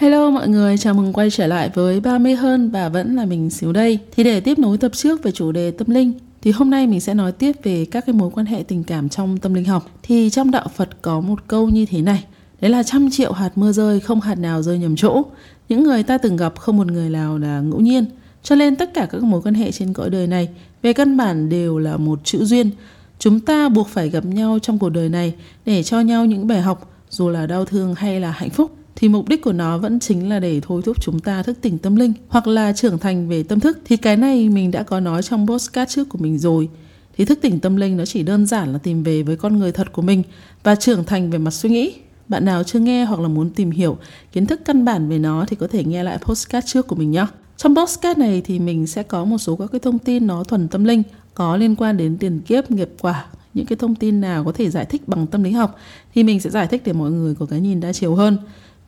Hello mọi người, chào mừng quay trở lại với 30 hơn và vẫn là mình xíu đây. Thì để tiếp nối tập trước về chủ đề tâm linh thì hôm nay mình sẽ nói tiếp về các cái mối quan hệ tình cảm trong tâm linh học. Thì trong đạo Phật có một câu như thế này. Đấy là trăm triệu hạt mưa rơi không hạt nào rơi nhầm chỗ. Những người ta từng gặp không một người nào là ngẫu nhiên. Cho nên tất cả các mối quan hệ trên cõi đời này về căn bản đều là một chữ duyên. Chúng ta buộc phải gặp nhau trong cuộc đời này để cho nhau những bài học dù là đau thương hay là hạnh phúc thì mục đích của nó vẫn chính là để thôi thúc chúng ta thức tỉnh tâm linh, hoặc là trưởng thành về tâm thức. Thì cái này mình đã có nói trong postcard trước của mình rồi. Thì thức tỉnh tâm linh nó chỉ đơn giản là tìm về với con người thật của mình và trưởng thành về mặt suy nghĩ. Bạn nào chưa nghe hoặc là muốn tìm hiểu kiến thức căn bản về nó thì có thể nghe lại postcard trước của mình nhé. Trong postcard này thì mình sẽ có một số các cái thông tin nó thuần tâm linh, có liên quan đến tiền kiếp, nghiệp quả. Những cái thông tin nào có thể giải thích bằng tâm lý học thì mình sẽ giải thích để mọi người có cái nhìn đa chiều hơn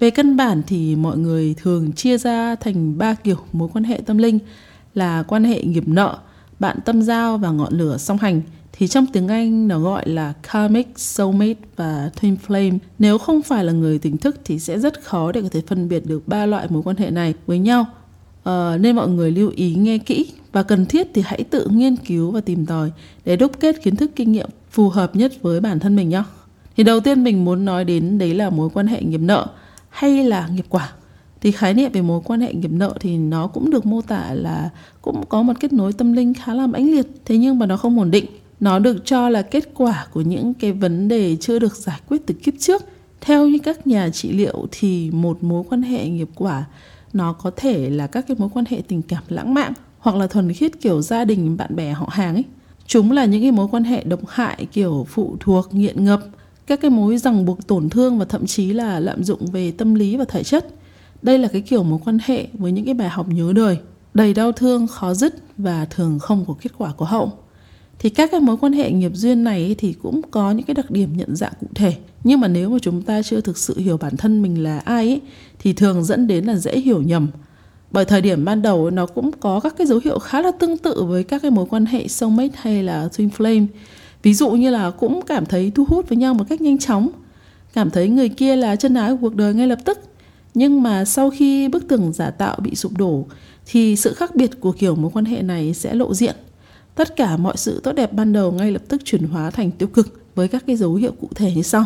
về căn bản thì mọi người thường chia ra thành ba kiểu mối quan hệ tâm linh là quan hệ nghiệp nợ, bạn tâm giao và ngọn lửa song hành thì trong tiếng Anh nó gọi là karmic, soulmate và twin flame. Nếu không phải là người tỉnh thức thì sẽ rất khó để có thể phân biệt được ba loại mối quan hệ này với nhau. À, nên mọi người lưu ý nghe kỹ và cần thiết thì hãy tự nghiên cứu và tìm tòi để đúc kết kiến thức kinh nghiệm phù hợp nhất với bản thân mình nhé. Thì đầu tiên mình muốn nói đến đấy là mối quan hệ nghiệp nợ hay là nghiệp quả. Thì khái niệm về mối quan hệ nghiệp nợ thì nó cũng được mô tả là cũng có một kết nối tâm linh khá là mãnh liệt. Thế nhưng mà nó không ổn định. Nó được cho là kết quả của những cái vấn đề chưa được giải quyết từ kiếp trước. Theo như các nhà trị liệu thì một mối quan hệ nghiệp quả nó có thể là các cái mối quan hệ tình cảm lãng mạn hoặc là thuần khiết kiểu gia đình bạn bè họ hàng ấy. Chúng là những cái mối quan hệ độc hại kiểu phụ thuộc, nghiện ngập các cái mối ràng buộc tổn thương và thậm chí là lạm dụng về tâm lý và thể chất. Đây là cái kiểu mối quan hệ với những cái bài học nhớ đời, đầy đau thương, khó dứt và thường không có kết quả có hậu. Thì các cái mối quan hệ nghiệp duyên này thì cũng có những cái đặc điểm nhận dạng cụ thể. Nhưng mà nếu mà chúng ta chưa thực sự hiểu bản thân mình là ai ấy, thì thường dẫn đến là dễ hiểu nhầm. Bởi thời điểm ban đầu nó cũng có các cái dấu hiệu khá là tương tự với các cái mối quan hệ soulmate hay là twin flame ví dụ như là cũng cảm thấy thu hút với nhau một cách nhanh chóng, cảm thấy người kia là chân ái của cuộc đời ngay lập tức. Nhưng mà sau khi bức tường giả tạo bị sụp đổ, thì sự khác biệt của kiểu mối quan hệ này sẽ lộ diện. Tất cả mọi sự tốt đẹp ban đầu ngay lập tức chuyển hóa thành tiêu cực với các cái dấu hiệu cụ thể như sau.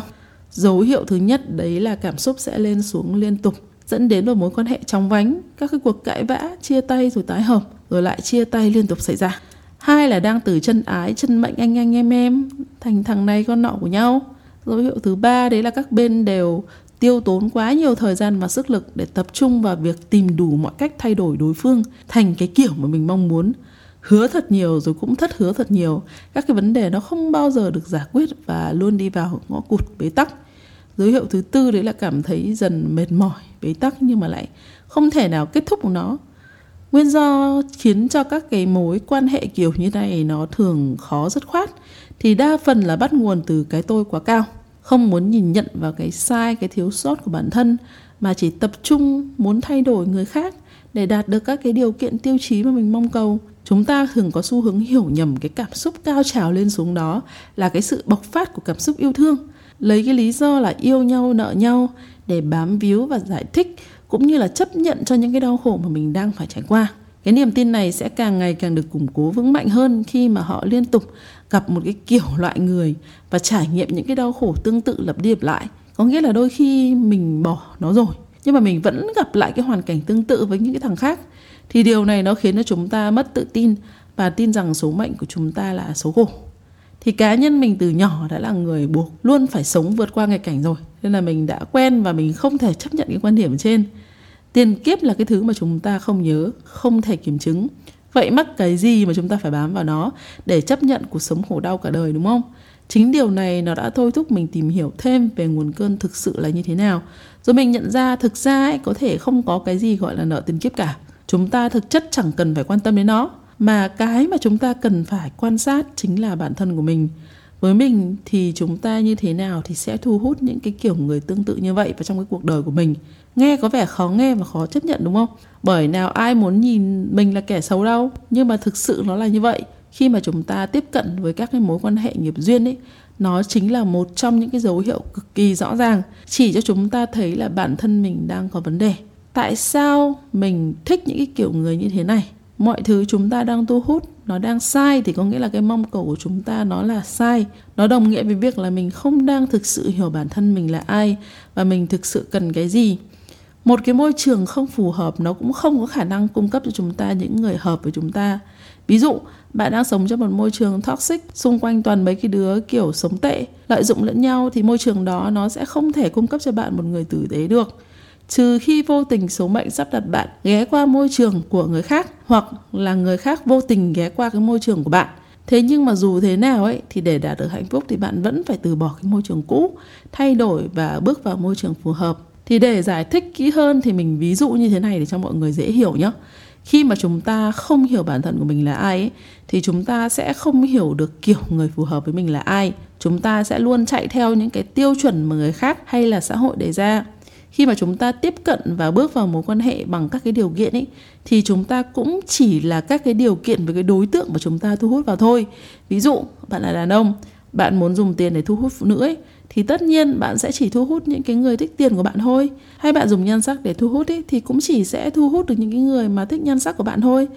Dấu hiệu thứ nhất đấy là cảm xúc sẽ lên xuống liên tục, dẫn đến một mối quan hệ trong vánh, các cái cuộc cãi vã, chia tay rồi tái hợp, rồi lại chia tay liên tục xảy ra hai là đang từ chân ái, chân mệnh, anh anh, em em. Thành thằng này con nọ của nhau. Dấu hiệu thứ ba, đấy là các bên đều tiêu tốn quá nhiều thời gian và sức lực để tập trung vào việc tìm đủ mọi cách thay đổi đối phương thành cái kiểu mà mình mong muốn. Hứa thật nhiều rồi cũng thất hứa thật nhiều. Các cái vấn đề nó không bao giờ được giải quyết và luôn đi vào ngõ cụt bế tắc. Dấu hiệu thứ tư, đấy là cảm thấy dần mệt mỏi, bế tắc nhưng mà lại không thể nào kết thúc nó nguyên do khiến cho các cái mối quan hệ kiểu như này nó thường khó rất khoát thì đa phần là bắt nguồn từ cái tôi quá cao, không muốn nhìn nhận vào cái sai, cái thiếu sót của bản thân, mà chỉ tập trung muốn thay đổi người khác để đạt được các cái điều kiện tiêu chí mà mình mong cầu. Chúng ta thường có xu hướng hiểu nhầm cái cảm xúc cao trào lên xuống đó là cái sự bộc phát của cảm xúc yêu thương, lấy cái lý do là yêu nhau, nợ nhau để bám víu và giải thích cũng như là chấp nhận cho những cái đau khổ mà mình đang phải trải qua. Cái niềm tin này sẽ càng ngày càng được củng cố vững mạnh hơn khi mà họ liên tục gặp một cái kiểu loại người và trải nghiệm những cái đau khổ tương tự lặp đi lặp lại. Có nghĩa là đôi khi mình bỏ nó rồi, nhưng mà mình vẫn gặp lại cái hoàn cảnh tương tự với những cái thằng khác. Thì điều này nó khiến cho chúng ta mất tự tin và tin rằng số mệnh của chúng ta là số khổ thì cá nhân mình từ nhỏ đã là người buộc luôn phải sống vượt qua nghịch cảnh rồi. Nên là mình đã quen và mình không thể chấp nhận cái quan điểm trên. Tiền kiếp là cái thứ mà chúng ta không nhớ không thể kiểm chứng. Vậy mắc cái gì mà chúng ta phải bám vào nó để chấp nhận cuộc sống khổ đau cả đời đúng không? Chính điều này nó đã thôi thúc mình tìm hiểu thêm về nguồn cơn thực sự là như thế nào. Rồi mình nhận ra thực ra ấy, có thể không có cái gì gọi là nợ tiền kiếp cả. Chúng ta thực chất chẳng cần phải quan tâm đến nó mà cái mà chúng ta cần phải quan sát chính là bản thân của mình. Với mình thì chúng ta như thế nào thì sẽ thu hút những cái kiểu người tương tự như vậy vào trong cái cuộc đời của mình. Nghe có vẻ khó nghe và khó chấp nhận, đúng không? Bởi nào ai muốn nhìn mình là kẻ xấu đâu. Nhưng mà thực sự nó là như vậy. Khi mà chúng ta tiếp cận với các cái mối quan hệ nghiệp duyên ấy, nó chính là một trong những cái dấu hiệu cực kỳ rõ ràng. Chỉ cho chúng ta thấy là bản thân mình đang có vấn đề. Tại sao mình thích những cái kiểu người như thế này? Mọi thứ chúng ta đang thu hút, nó đang sai thì có nghĩa là cái mong cầu của chúng ta nó là sai. Nó đồng nghĩa với việc là mình không đang thực sự hiểu bản thân mình là ai và mình thực sự cần cái gì. Một cái môi trường không phù hợp, nó cũng không có khả năng cung cấp cho chúng ta những người hợp với chúng ta. Ví dụ, bạn đang sống trong một môi trường toxic, xung quanh toàn mấy cái đứa kiểu sống tệ, lợi dụng lẫn nhau thì môi trường đó nó sẽ không thể cung cấp cho bạn một người tử tế được trừ khi vô tình số mệnh sắp đặt bạn ghé qua môi trường của người khác hoặc là người khác vô tình ghé qua cái môi trường của bạn. Thế nhưng mà dù thế nào ấy thì để đạt được hạnh phúc thì bạn vẫn phải từ bỏ cái môi trường cũ thay đổi và bước vào môi trường phù hợp. Thì để giải thích kỹ hơn thì mình ví dụ như thế này để cho mọi người dễ hiểu nhé khi mà chúng ta không hiểu bản thân của mình là ai ấy, thì chúng ta sẽ không hiểu được kiểu người phù hợp với mình là ai. Chúng ta sẽ luôn chạy theo những cái tiêu chuẩn mà người khác hay là xã hội đề ra khi mà chúng ta tiếp cận và bước vào mối quan hệ bằng các cái điều kiện ấy, thì chúng ta cũng chỉ là các cái điều kiện với cái đối tượng mà chúng ta thu hút vào thôi. Ví dụ, bạn là đàn ông, bạn muốn dùng tiền để thu hút phụ nữ ấy, thì tất nhiên bạn sẽ chỉ thu hút những cái người thích tiền của bạn thôi. Hay bạn dùng nhan sắc để thu hút ấy, thì cũng chỉ sẽ thu hút được những cái người mà thích nhan sắc của bạn thôi.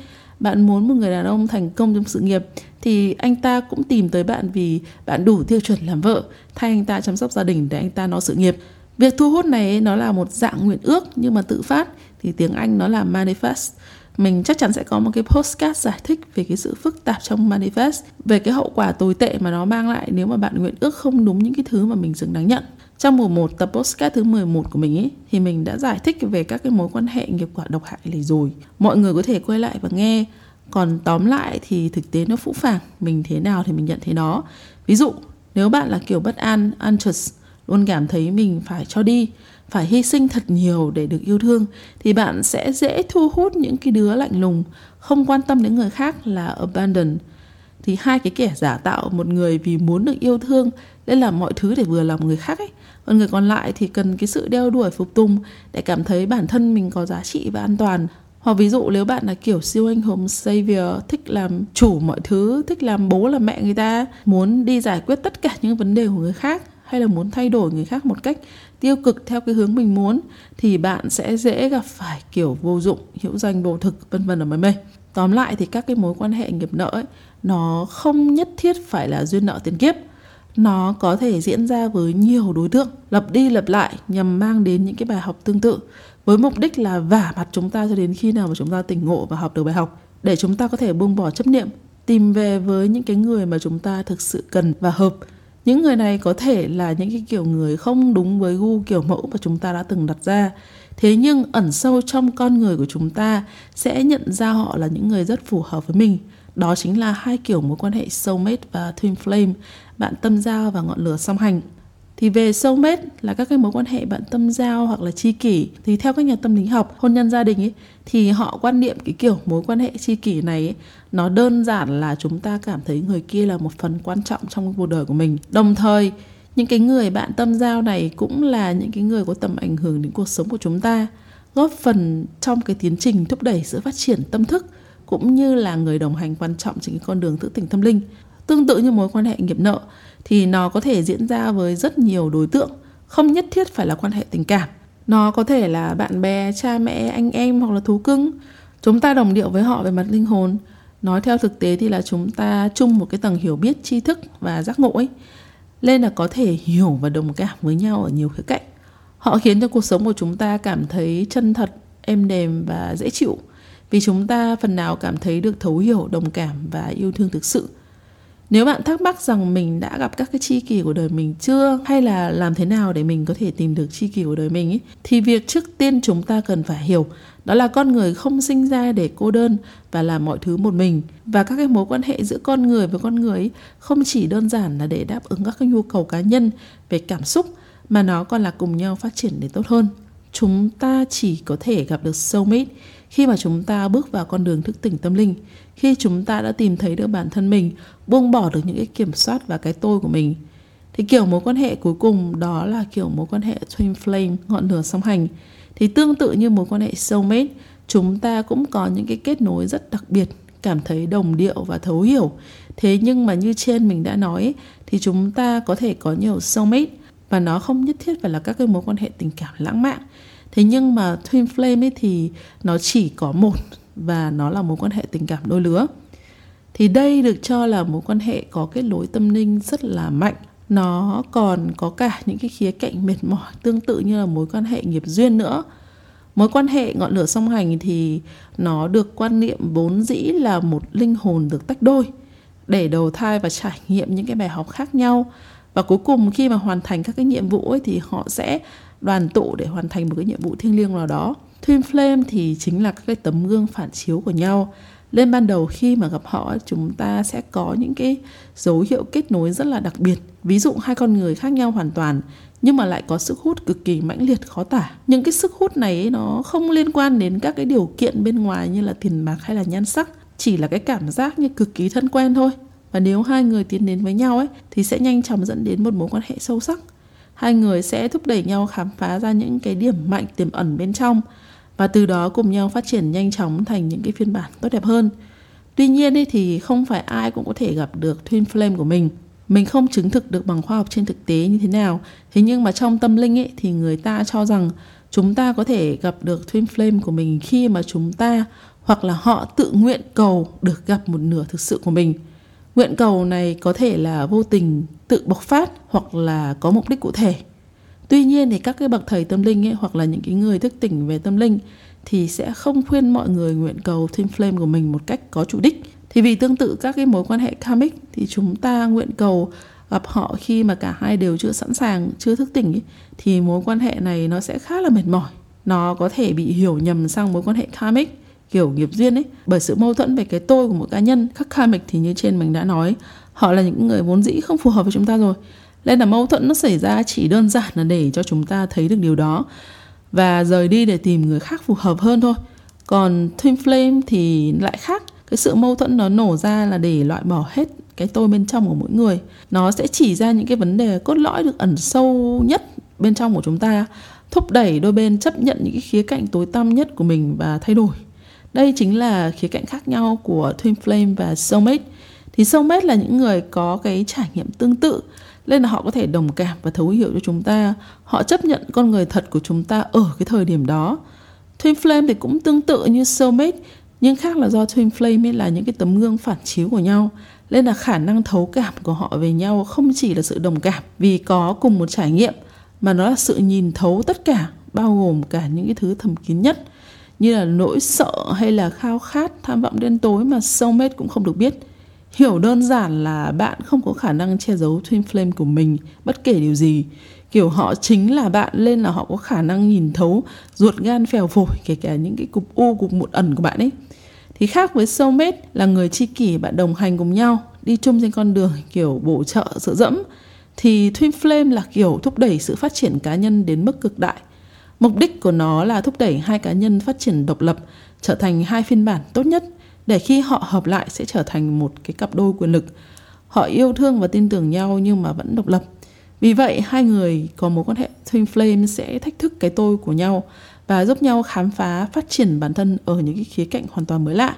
Bạn muốn một người đàn ông thành công trong sự nghiệp, thì anh ta cũng tìm tới bạn vì bạn đủ tiêu chuẩn làm vợ, thay anh ta chăm sóc gia đình để anh ta nó sự nghiệp việc thu hút này nó là một dạng nguyện ước nhưng mà tự phát, thì tiếng anh nó là manifest. Mình chắc chắn sẽ có một cái postcard giải thích về cái sự phức tạp trong manifest, về cái hậu quả tồi tệ mà nó mang lại nếu mà bạn nguyện ước không đúng những cái thứ mà mình dừng đáng nhận. Trong mùa 1 tập postcard thứ 11 của mình ấy, thì mình đã giải thích về các cái mối quan hệ nghiệp quả độc hại này rồi. Mọi người có thể quay lại và nghe. Còn tóm lại thì thực tế nó phũ phàng, mình thế nào thì mình nhận thế đó ví dụ, nếu bạn là kiểu bất an, anxious luôn cảm thấy mình phải cho đi, phải hy sinh thật nhiều để được yêu thương, thì bạn sẽ dễ thu hút những cái đứa lạnh lùng, không quan tâm đến người khác là abandon thì hai cái kẻ giả tạo, một người vì muốn được yêu thương, nên làm mọi thứ để vừa lòng người khác ấy. Còn người còn lại thì cần cái sự đeo đuổi, phục tùng để cảm thấy bản thân mình có giá trị và an toàn. Hoặc ví dụ nếu bạn là kiểu siêu anh hùng, savior, thích làm chủ mọi thứ, thích làm bố, làm mẹ người ta, muốn đi giải quyết tất cả những vấn đề của người khác hay là muốn thay đổi người khác một cách tiêu cực theo cái hướng mình muốn, thì bạn sẽ dễ gặp phải kiểu vô dụng, hữu danh, vô thực, vân vân ở mấy mây tóm lại thì các cái mối quan hệ nghiệp nợ ấy, nó không nhất thiết phải là duyên nợ tiền kiếp. Nó có thể diễn ra với nhiều đối tượng, lặp đi lặp lại nhằm mang đến những cái bài học tương tự, với mục đích là vả mặt chúng ta cho đến khi nào mà chúng ta tỉnh ngộ và học được bài học, để chúng ta có thể buông bỏ chấp niệm, tìm về với những cái người mà chúng ta thực sự cần và hợp những người này có thể là những cái kiểu người không đúng với gu kiểu mẫu mà chúng ta đã từng đặt ra. Thế nhưng ẩn sâu trong con người của chúng ta sẽ nhận ra họ là những người rất phù hợp với mình. Đó chính là hai kiểu mối quan hệ soulmate và twin flame. Bạn tâm giao và ngọn lửa song hành thì về soulmate là các cái mối quan hệ bạn tâm giao hoặc là tri kỷ thì theo các nhà tâm lý học hôn nhân gia đình ấy thì họ quan niệm cái kiểu mối quan hệ tri kỷ này ấy, nó đơn giản là chúng ta cảm thấy người kia là một phần quan trọng trong cuộc đời của mình. Đồng thời những cái người bạn tâm giao này cũng là những cái người có tầm ảnh hưởng đến cuộc sống của chúng ta góp phần trong cái tiến trình thúc đẩy sự phát triển tâm thức cũng như là người đồng hành quan trọng trên cái con đường tự tỉnh tâm linh tương tự như mối quan hệ nghiệp nợ, thì nó có thể diễn ra với rất nhiều đối tượng, không nhất thiết phải là quan hệ tình cảm. Nó có thể là bạn bè, cha mẹ, anh em hoặc là thú cưng. Chúng ta đồng điệu với họ về mặt linh hồn. Nói theo thực tế thì là chúng ta chung một cái tầng hiểu biết, tri thức và giác ngộ ấy. Nên là có thể hiểu và đồng cảm với nhau ở nhiều khía cạnh. Họ khiến cho cuộc sống của chúng ta cảm thấy chân thật, êm đềm và dễ chịu. Vì chúng ta phần nào cảm thấy được thấu hiểu, đồng cảm và yêu thương thực sự nếu bạn thắc mắc rằng mình đã gặp các cái chi kỳ của đời mình chưa hay là làm thế nào để mình có thể tìm được chi kỳ của đời mình ấy, thì việc trước tiên chúng ta cần phải hiểu đó là con người không sinh ra để cô đơn và làm mọi thứ một mình. Và các cái mối quan hệ giữa con người với con người ấy không chỉ đơn giản là để đáp ứng các cái nhu cầu cá nhân về cảm xúc mà nó còn là cùng nhau phát triển để tốt hơn chúng ta chỉ có thể gặp được soulmate khi mà chúng ta bước vào con đường thức tỉnh tâm linh, khi chúng ta đã tìm thấy được bản thân mình, buông bỏ được những cái kiểm soát và cái tôi của mình. Thì kiểu mối quan hệ cuối cùng đó là kiểu mối quan hệ twin flame, ngọn lửa song hành. Thì tương tự như mối quan hệ soulmate, chúng ta cũng có những cái kết nối rất đặc biệt, cảm thấy đồng điệu và thấu hiểu. Thế nhưng mà như trên mình đã nói thì chúng ta có thể có nhiều soulmate và nó không nhất thiết phải là các cái mối quan hệ tình cảm lãng mạn. Thế nhưng mà twin flame ấy thì nó chỉ có một và nó là mối quan hệ tình cảm đôi lứa. Thì đây được cho là mối quan hệ có kết nối tâm linh rất là mạnh. Nó còn có cả những cái khía cạnh mệt mỏi, tương tự như là mối quan hệ nghiệp duyên nữa. Mối quan hệ ngọn lửa song hành thì nó được quan niệm vốn dĩ là một linh hồn được tách đôi, để đầu thai và trải nghiệm những cái bài học khác nhau và cuối cùng khi mà hoàn thành các cái nhiệm vụ ấy thì họ sẽ đoàn tụ để hoàn thành một cái nhiệm vụ thiêng liêng nào đó. Twin flame thì chính là các cái tấm gương phản chiếu của nhau. Lên ban đầu khi mà gặp họ chúng ta sẽ có những cái dấu hiệu kết nối rất là đặc biệt. Ví dụ hai con người khác nhau hoàn toàn nhưng mà lại có sức hút cực kỳ mãnh liệt khó tả. Những cái sức hút này ấy, nó không liên quan đến các cái điều kiện bên ngoài như là tiền bạc hay là nhan sắc chỉ là cái cảm giác như cực kỳ thân quen thôi và nếu hai người tiến đến với nhau ấy, thì sẽ nhanh chóng dẫn đến một mối quan hệ sâu sắc. Hai người sẽ thúc đẩy nhau khám phá ra những cái điểm mạnh, tiềm ẩn bên trong, và từ đó cùng nhau phát triển nhanh chóng thành những cái phiên bản tốt đẹp hơn. Tuy nhiên ấy, thì không phải ai cũng có thể gặp được twin flame của mình. Mình không chứng thực được bằng khoa học trên thực tế như thế nào. Thế nhưng mà trong tâm linh ấy, thì người ta cho rằng chúng ta có thể gặp được twin flame của mình khi mà chúng ta hoặc là họ tự nguyện cầu được gặp một nửa thực sự của mình nguyện cầu này có thể là vô tình tự bộc phát hoặc là có mục đích cụ thể. Tuy nhiên thì các cái bậc thầy tâm linh ấy hoặc là những cái người thức tỉnh về tâm linh thì sẽ không khuyên mọi người nguyện cầu twin flame của mình một cách có chủ đích. Thì vì tương tự các cái mối quan hệ karmic thì chúng ta nguyện cầu gặp họ khi mà cả hai đều chưa sẵn sàng chưa thức tỉnh ấy, thì mối quan hệ này nó sẽ khá là mệt mỏi. Nó có thể bị hiểu nhầm sang mối quan hệ karmic kiểu nghiệp duyên ấy. Bởi sự mâu thuẫn về cái tôi của một cá nhân, khắc khai mịch thì như trên mình đã nói, họ là những người vốn dĩ không phù hợp với chúng ta rồi. Nên là mâu thuẫn nó xảy ra chỉ đơn giản là để cho chúng ta thấy được điều đó và rời đi để tìm người khác phù hợp hơn thôi. Còn twin flame thì lại khác. Cái sự mâu thuẫn nó nổ ra là để loại bỏ hết cái tôi bên trong của mỗi người. Nó sẽ chỉ ra những cái vấn đề cốt lõi được ẩn sâu nhất bên trong của chúng ta, thúc đẩy đôi bên chấp nhận những cái khía cạnh tối tăm nhất của mình và thay đổi đây chính là khía cạnh khác nhau của twin flame và soulmate. Thì soulmate là những người có cái trải nghiệm tương tự, nên là họ có thể đồng cảm và thấu hiểu cho chúng ta. Họ chấp nhận con người thật của chúng ta ở cái thời điểm đó. Twin flame thì cũng tương tự như soulmate, nhưng khác là do twin flame ấy là những cái tấm gương phản chiếu của nhau, nên là khả năng thấu cảm của họ về nhau không chỉ là sự đồng cảm vì có cùng một trải nghiệm, mà nó là sự nhìn thấu tất cả, bao gồm cả những cái thứ thầm kín nhất như là nỗi sợ hay là khao khát, tham vọng đen tối mà soulmate cũng không được biết. Hiểu đơn giản là bạn không có khả năng che giấu twin flame của mình bất kể điều gì. Kiểu họ chính là bạn lên là họ có khả năng nhìn thấu, ruột gan phèo phổi, kể cả những cái cục u, cục mụn ẩn của bạn ấy. Thì khác với soulmate là người tri kỷ, bạn đồng hành cùng nhau, đi chung trên con đường kiểu bổ trợ sự dẫm. Thì twin flame là kiểu thúc đẩy sự phát triển cá nhân đến mức cực đại mục đích của nó là thúc đẩy hai cá nhân phát triển độc lập, trở thành hai phiên bản tốt nhất, để khi họ hợp lại sẽ trở thành một cái cặp đôi quyền lực. Họ yêu thương và tin tưởng nhau nhưng mà vẫn độc lập. Vì vậy, hai người có mối quan hệ twin flame sẽ thách thức cái tôi của nhau và giúp nhau khám phá, phát triển bản thân ở những cái khía cạnh hoàn toàn mới lạ.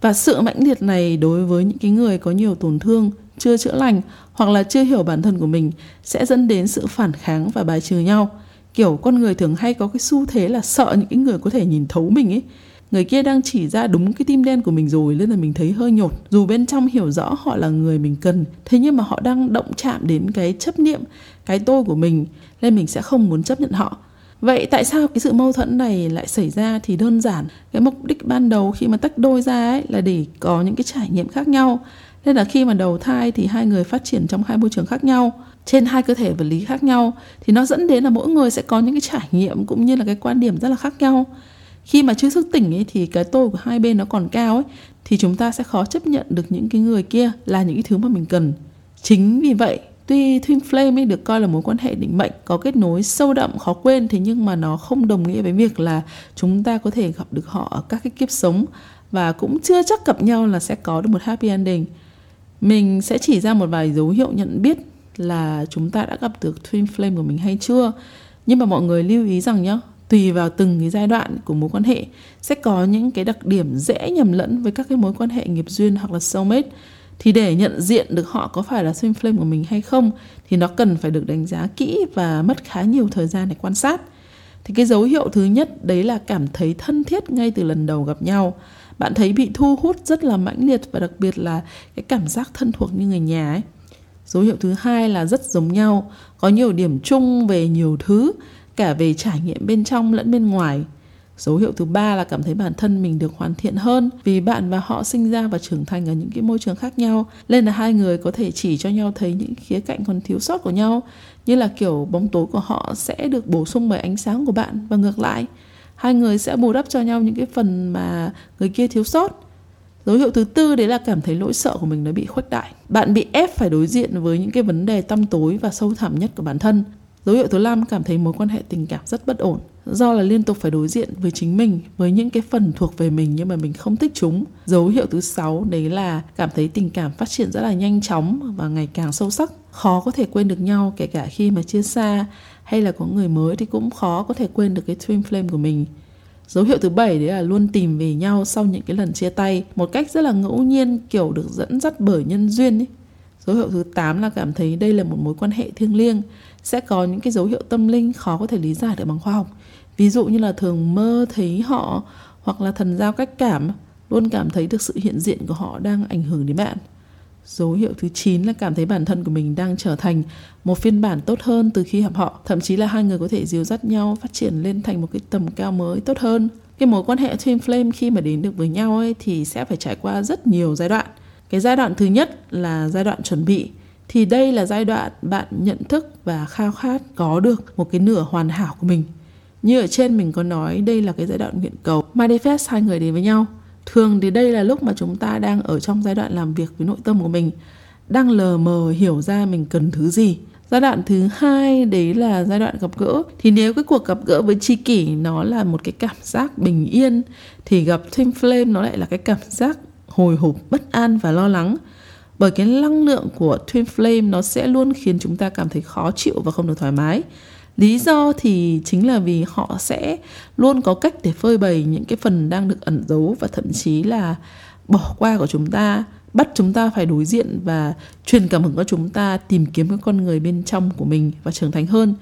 Và sự mãnh liệt này đối với những cái người có nhiều tổn thương, chưa chữa lành hoặc là chưa hiểu bản thân của mình sẽ dẫn đến sự phản kháng và bài trừ nhau kiểu con người thường hay có cái xu thế là sợ những cái người có thể nhìn thấu mình ấy. Người kia đang chỉ ra đúng cái tim đen của mình rồi, nên là mình thấy hơi nhột. Dù bên trong hiểu rõ họ là người mình cần, thế nhưng mà họ đang động chạm đến cái chấp niệm, cái tôi của mình, nên mình sẽ không muốn chấp nhận họ. Vậy tại sao cái sự mâu thuẫn này lại xảy ra thì đơn giản? Cái mục đích ban đầu khi mà tách đôi ra ấy là để có những cái trải nghiệm khác nhau. Nên là khi mà đầu thai thì hai người phát triển trong hai môi trường khác nhau trên hai cơ thể vật lý khác nhau, thì nó dẫn đến là mỗi người sẽ có những cái trải nghiệm cũng như là cái quan điểm rất là khác nhau. Khi mà chưa thức tỉnh ấy thì cái tôi của hai bên nó còn cao ấy, thì chúng ta sẽ khó chấp nhận được những cái người kia là những cái thứ mà mình cần. Chính vì vậy, tuy twin flame ấy được coi là mối quan hệ định mệnh, có kết nối sâu đậm, khó quên, thế nhưng mà nó không đồng nghĩa với việc là chúng ta có thể gặp được họ ở các cái kiếp sống và cũng chưa chắc gặp nhau là sẽ có được một happy ending. Mình sẽ chỉ ra một vài dấu hiệu nhận biết là chúng ta đã gặp được twin flame của mình hay chưa? Nhưng mà mọi người lưu ý rằng nhá, tùy vào từng cái giai đoạn của mối quan hệ, sẽ có những cái đặc điểm dễ nhầm lẫn với các cái mối quan hệ nghiệp duyên hoặc là soulmate. Thì để nhận diện được họ có phải là twin flame của mình hay không, thì nó cần phải được đánh giá kỹ và mất khá nhiều thời gian để quan sát. Thì cái dấu hiệu thứ nhất, đấy là cảm thấy thân thiết ngay từ lần đầu gặp nhau. Bạn thấy bị thu hút rất là mãnh liệt và đặc biệt là cái cảm giác thân thuộc như người nhà ấy dấu hiệu thứ hai là rất giống nhau, có nhiều điểm chung về nhiều thứ, cả về trải nghiệm bên trong lẫn bên ngoài. Dấu hiệu thứ ba là cảm thấy bản thân mình được hoàn thiện hơn, vì bạn và họ sinh ra và trưởng thành ở những cái môi trường khác nhau, nên là hai người có thể chỉ cho nhau thấy những khía cạnh còn thiếu sót của nhau, như là kiểu bóng tối của họ sẽ được bổ sung bởi ánh sáng của bạn và ngược lại. Hai người sẽ bù đắp cho nhau những cái phần mà người kia thiếu sót. Dấu hiệu thứ tư đấy là cảm thấy nỗi sợ của mình nó bị khuếch đại. Bạn bị ép phải đối diện với những cái vấn đề tăm tối và sâu thẳm nhất của bản thân. Dấu hiệu thứ năm, cảm thấy mối quan hệ tình cảm rất bất ổn. Do là liên tục phải đối diện với chính mình, với những cái phần thuộc về mình nhưng mà mình không thích chúng. Dấu hiệu thứ sáu đấy là cảm thấy tình cảm phát triển rất là nhanh chóng và ngày càng sâu sắc. Khó có thể quên được nhau, kể cả khi mà chia xa. Hay là có người mới thì cũng khó có thể quên được cái twin flame của mình. Dấu hiệu thứ bảy đấy là luôn tìm về nhau sau những cái lần chia tay một cách rất là ngẫu nhiên, kiểu được dẫn dắt bởi nhân duyên ấy. Dấu hiệu thứ 8 là cảm thấy đây là một mối quan hệ thiêng liêng, sẽ có những cái dấu hiệu tâm linh khó có thể lý giải được bằng khoa học ví dụ như là thường mơ thấy họ hoặc là thần giao cách cảm, luôn cảm thấy được sự hiện diện của họ đang ảnh hưởng đến bạn dấu hiệu thứ 9 là cảm thấy bản thân của mình đang trở thành một phiên bản tốt hơn từ khi gặp họ. Thậm chí là hai người có thể dìu dắt nhau phát triển lên thành một cái tầm cao mới tốt hơn. Cái mối quan hệ twin flame khi mà đến được với nhau ấy thì sẽ phải trải qua rất nhiều giai đoạn. Cái giai đoạn thứ nhất là giai đoạn chuẩn bị. Thì đây là giai đoạn bạn nhận thức và khao khát có được một cái nửa hoàn hảo của mình. Như ở trên mình có nói, đây là cái giai đoạn nguyện cầu. Manifest hai người đến với nhau thường thì đây là lúc mà chúng ta đang ở trong giai đoạn làm việc với nội tâm của mình, đang lờ mờ hiểu ra mình cần thứ gì. Giai đoạn thứ hai, đấy là giai đoạn gặp gỡ. Thì nếu cái cuộc gặp gỡ với tri kỷ nó là một cái cảm giác bình yên, thì gặp twin flame nó lại là cái cảm giác hồi hộp, bất an và lo lắng. Bởi cái năng lượng của twin flame nó sẽ luôn khiến chúng ta cảm thấy khó chịu và không được thoải mái lý do thì chính là vì họ sẽ luôn có cách để phơi bày những cái phần đang được ẩn giấu và thậm chí là bỏ qua của chúng ta, bắt chúng ta phải đối diện và truyền cảm hứng cho chúng ta, tìm kiếm cái con người bên trong của mình và trưởng thành hơn.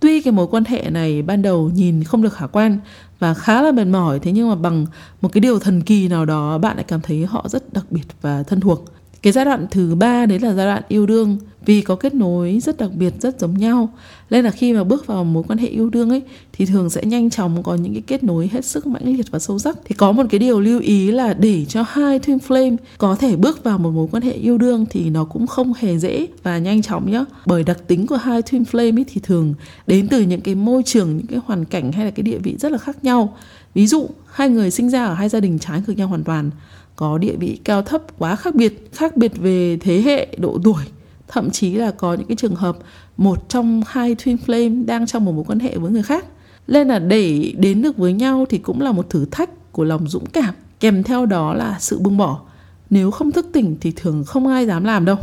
Tuy cái mối quan hệ này ban đầu nhìn không được khả quan và khá là mệt mỏi, thế nhưng mà bằng một cái điều thần kỳ nào đó, bạn lại cảm thấy họ rất đặc biệt và thân thuộc cái giai đoạn thứ ba đấy là giai đoạn yêu đương, vì có kết nối rất đặc biệt, rất giống nhau. Nên là khi mà bước vào mối quan hệ yêu đương ấy, thì thường sẽ nhanh chóng có những cái kết nối hết sức mãnh liệt và sâu sắc. Thì có một cái điều lưu ý là để cho hai twin flame có thể bước vào một mối quan hệ yêu đương thì nó cũng không hề dễ và nhanh chóng nhá. Bởi đặc tính của hai twin flame ấy thì thường đến từ những cái môi trường, những cái hoàn cảnh hay là cái địa vị rất là khác nhau. Ví dụ, hai người sinh ra ở hai gia đình trái ngược nhau hoàn toàn có địa vị cao thấp, quá khác biệt khác biệt về thế hệ, độ tuổi. Thậm chí là có những cái trường hợp một trong hai twin flame đang trong một mối quan hệ với người khác. Nên là để đến được với nhau thì cũng là một thử thách của lòng dũng cảm. Kèm theo đó là sự buông bỏ. Nếu không thức tỉnh thì thường không ai dám làm đâu.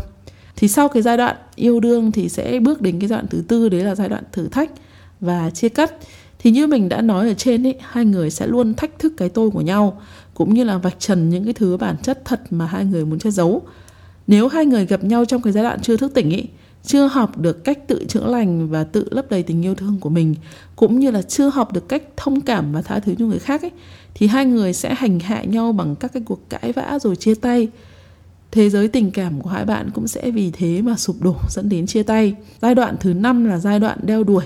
Thì sau cái giai đoạn yêu đương thì sẽ bước đến cái giai đoạn thứ tư, đấy là giai đoạn thử thách và chia cắt. Thì như mình đã nói ở trên ấy, hai người sẽ luôn thách thức cái tôi của nhau cũng như là vạch trần những cái thứ bản chất thật mà hai người muốn che giấu. Nếu hai người gặp nhau trong cái giai đoạn chưa thức tỉnh ý, chưa học được cách tự chữa lành và tự lấp đầy tình yêu thương của mình, cũng như là chưa học được cách thông cảm và tha thứ cho người khác ấy thì hai người sẽ hành hạ nhau bằng các cái cuộc cãi vã rồi chia tay. Thế giới tình cảm của hai bạn cũng sẽ vì thế mà sụp đổ, dẫn đến chia tay. Giai đoạn thứ năm là giai đoạn đeo đuổi.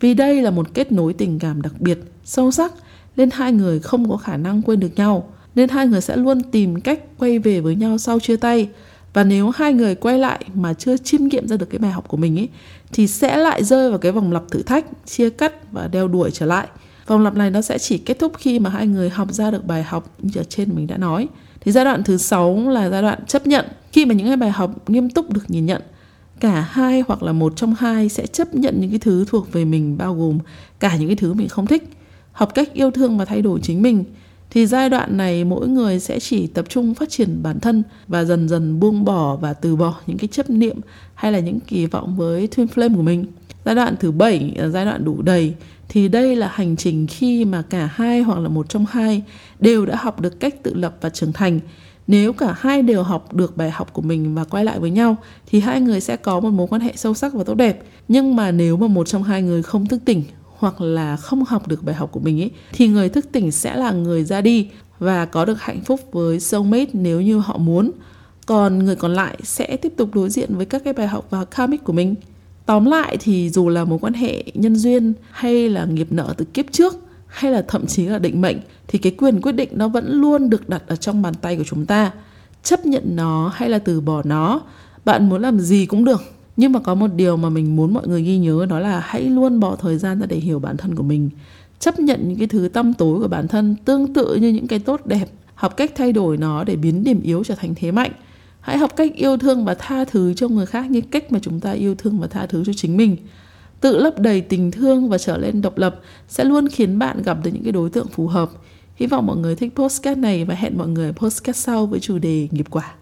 Vì đây là một kết nối tình cảm đặc biệt, sâu sắc nên hai người không có khả năng quên được nhau. Nên hai người sẽ luôn tìm cách quay về với nhau sau chia tay. Và nếu hai người quay lại mà chưa chiêm nghiệm ra được cái bài học của mình ấy thì sẽ lại rơi vào cái vòng lặp thử thách, chia cắt và đeo đuổi trở lại. Vòng lặp này nó sẽ chỉ kết thúc khi mà hai người học ra được bài học như ở trên mình đã nói. Thì giai đoạn thứ sáu là giai đoạn chấp nhận. Khi mà những cái bài học nghiêm túc được nhìn nhận, cả hai hoặc là một trong hai sẽ chấp nhận những cái thứ thuộc về mình, bao gồm cả những cái thứ mình không thích học cách yêu thương và thay đổi chính mình, thì giai đoạn này mỗi người sẽ chỉ tập trung phát triển bản thân và dần dần buông bỏ và từ bỏ những cái chấp niệm hay là những kỳ vọng với twin flame của mình. Giai đoạn thứ bảy là giai đoạn đủ đầy, thì đây là hành trình khi mà cả hai hoặc là một trong hai đều đã học được cách tự lập và trưởng thành. Nếu cả hai đều học được bài học của mình và quay lại với nhau, thì hai người sẽ có một mối quan hệ sâu sắc và tốt đẹp. Nhưng mà nếu mà một trong hai người không thức tỉnh hoặc là không học được bài học của mình ấy, thì người thức tỉnh sẽ là người ra đi và có được hạnh phúc với soulmate nếu như họ muốn. Còn người còn lại sẽ tiếp tục đối diện với các cái bài học và karmic của mình. Tóm lại thì dù là mối quan hệ nhân duyên hay là nghiệp nợ từ kiếp trước hay là thậm chí là định mệnh, thì cái quyền quyết định nó vẫn luôn được đặt ở trong bàn tay của chúng ta. Chấp nhận nó hay là từ bỏ nó, bạn muốn làm gì cũng được nhưng mà có một điều mà mình muốn mọi người ghi nhớ, đó là hãy luôn bỏ thời gian ra để hiểu bản thân của mình. Chấp nhận những cái thứ tâm tối của bản thân tương tự như những cái tốt đẹp. Học cách thay đổi nó để biến điểm yếu trở thành thế mạnh. Hãy học cách yêu thương và tha thứ cho người khác như cách mà chúng ta yêu thương và tha thứ cho chính mình. Tự lấp đầy tình thương và trở lên độc lập sẽ luôn khiến bạn gặp được những cái đối tượng phù hợp. Hy vọng mọi người thích postcard này và hẹn mọi người postcard sau với chủ đề nghiệp quả.